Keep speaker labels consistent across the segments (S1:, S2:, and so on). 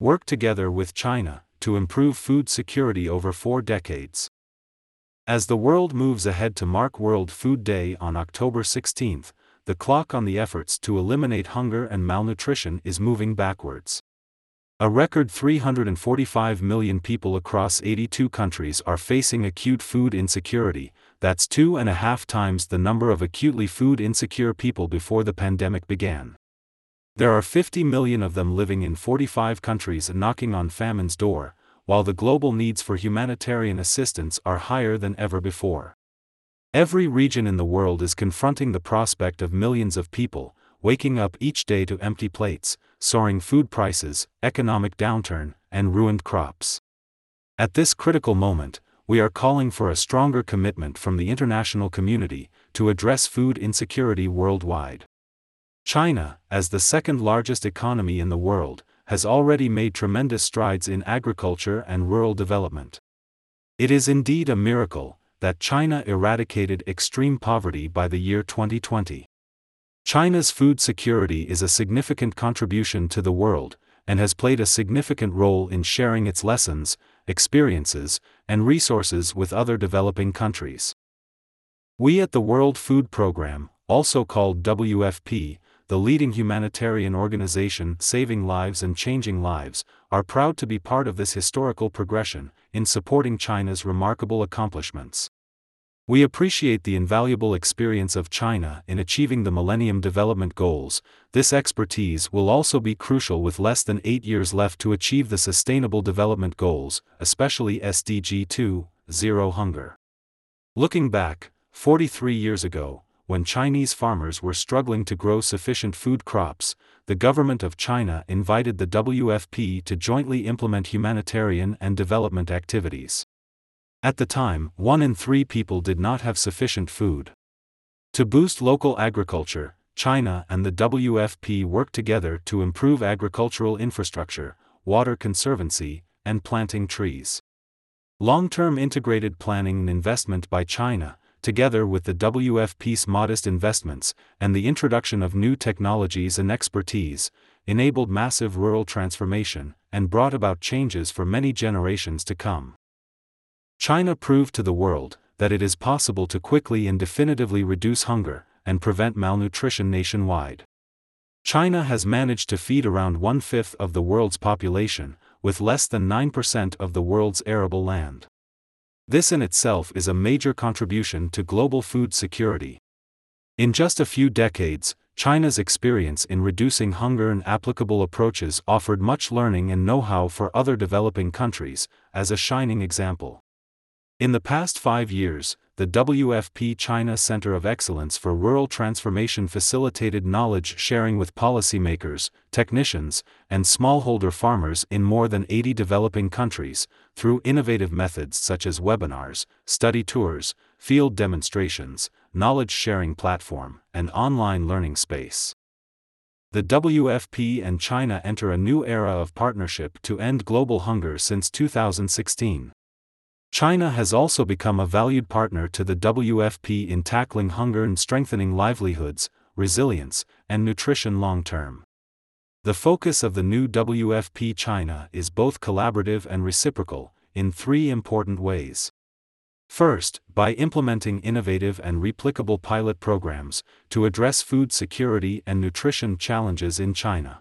S1: worked together with China to improve food security over four decades. As the world moves ahead to mark World Food Day on October 16, the clock on the efforts to eliminate hunger and malnutrition is moving backwards. A record 345 million people across 82 countries are facing acute food insecurity, that's two and a half times the number of acutely food insecure people before the pandemic began. There are 50 million of them living in 45 countries and knocking on famine's door, while the global needs for humanitarian assistance are higher than ever before. Every region in the world is confronting the prospect of millions of people, waking up each day to empty plates, soaring food prices, economic downturn, and ruined crops. At this critical moment, we are calling for a stronger commitment from the international community to address food insecurity worldwide. China, as the second largest economy in the world, has already made tremendous strides in agriculture and rural development. It is indeed a miracle that China eradicated extreme poverty by the year 2020. China's food security is a significant contribution to the world, and has played a significant role in sharing its lessons, experiences, and resources with other developing countries. We at the World Food Programme, also called WFP, the leading humanitarian organization saving lives and changing lives, are proud to be part of this historical progression in supporting China's remarkable accomplishments. We appreciate the invaluable experience of China in achieving the Millennium Development Goals. This expertise will also be crucial with less than eight years left to achieve the Sustainable Development Goals, especially SDG 2, Zero Hunger. Looking back, 43 years ago, when Chinese farmers were struggling to grow sufficient food crops, the government of China invited the WFP to jointly implement humanitarian and development activities. At the time, one in three people did not have sufficient food. To boost local agriculture, China and the WFP worked together to improve agricultural infrastructure, water conservancy, and planting trees. Long term integrated planning and investment by China, together with the WFP's modest investments and the introduction of new technologies and expertise, enabled massive rural transformation and brought about changes for many generations to come. China proved to the world that it is possible to quickly and definitively reduce hunger and prevent malnutrition nationwide. China has managed to feed around one fifth of the world's population, with less than 9% of the world's arable land. This in itself is a major contribution to global food security. In just a few decades, China's experience in reducing hunger and applicable approaches offered much learning and know how for other developing countries, as a shining example. In the past five years, the WFP China Center of Excellence for Rural Transformation facilitated knowledge sharing with policymakers, technicians, and smallholder farmers in more than 80 developing countries, through innovative methods such as webinars, study tours, field demonstrations, knowledge sharing platform, and online learning space. The WFP and China enter a new era of partnership to end global hunger since 2016. China has also become a valued partner to the WFP in tackling hunger and strengthening livelihoods, resilience, and nutrition long term. The focus of the new WFP China is both collaborative and reciprocal, in three important ways. First, by implementing innovative and replicable pilot programs to address food security and nutrition challenges in China.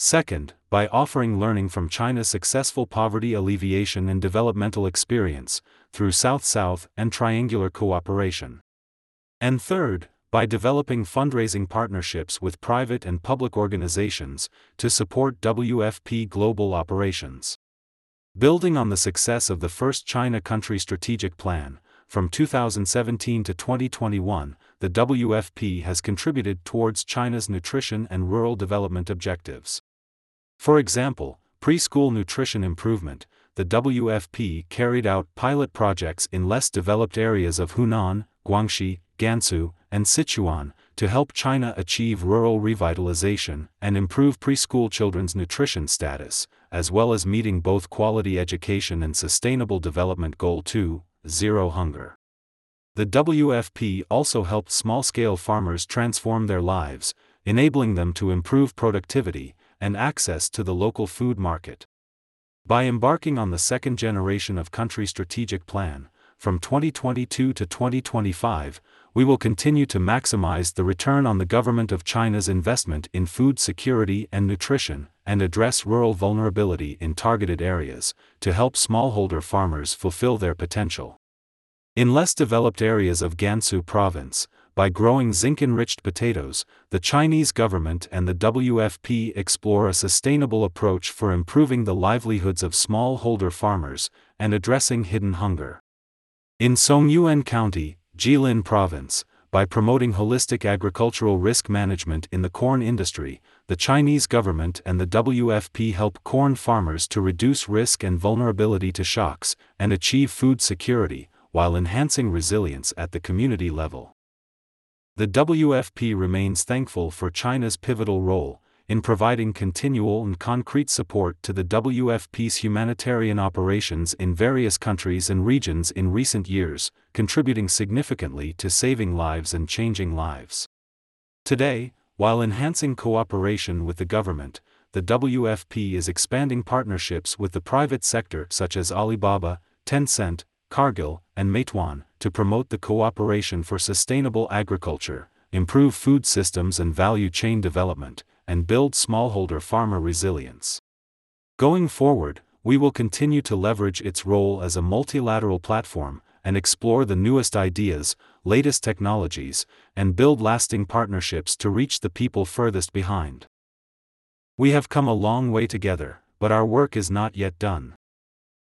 S1: Second, by offering learning from China's successful poverty alleviation and developmental experience, through South South and triangular cooperation. And third, by developing fundraising partnerships with private and public organizations to support WFP global operations. Building on the success of the first China Country Strategic Plan, from 2017 to 2021, the WFP has contributed towards China's nutrition and rural development objectives. For example, preschool nutrition improvement, the WFP carried out pilot projects in less developed areas of Hunan, Guangxi, Gansu, and Sichuan to help China achieve rural revitalization and improve preschool children's nutrition status, as well as meeting both quality education and sustainable development goal 2, zero hunger. The WFP also helped small scale farmers transform their lives, enabling them to improve productivity, and access to the local food market. By embarking on the second generation of country strategic plan, from 2022 to 2025, we will continue to maximize the return on the government of China's investment in food security and nutrition, and address rural vulnerability in targeted areas, to help smallholder farmers fulfill their potential. In less developed areas of Gansu province, by growing zinc enriched potatoes, the Chinese government and the WFP explore a sustainable approach for improving the livelihoods of smallholder farmers and addressing hidden hunger. In Songyuan County, Jilin Province, by promoting holistic agricultural risk management in the corn industry, the Chinese government and the WFP help corn farmers to reduce risk and vulnerability to shocks and achieve food security, while enhancing resilience at the community level. The WFP remains thankful for China's pivotal role in providing continual and concrete support to the WFP's humanitarian operations in various countries and regions in recent years, contributing significantly to saving lives and changing lives. Today, while enhancing cooperation with the government, the WFP is expanding partnerships with the private sector such as Alibaba, Tencent, Cargill, and Meituan to promote the cooperation for sustainable agriculture, improve food systems and value chain development, and build smallholder farmer resilience. Going forward, we will continue to leverage its role as a multilateral platform and explore the newest ideas, latest technologies, and build lasting partnerships to reach the people furthest behind. We have come a long way together, but our work is not yet done.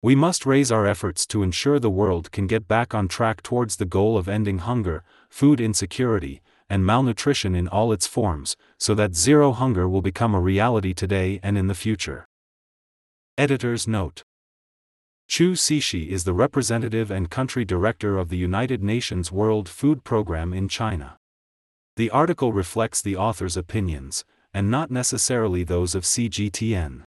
S1: We must raise our efforts to ensure the world can get back on track towards the goal of ending hunger, food insecurity, and malnutrition in all its forms, so that zero hunger will become a reality today and in the future. Editor's Note Qu Sixi is the representative and country director of the United Nations World Food Programme in China. The article reflects the author's opinions, and not necessarily those of CGTN.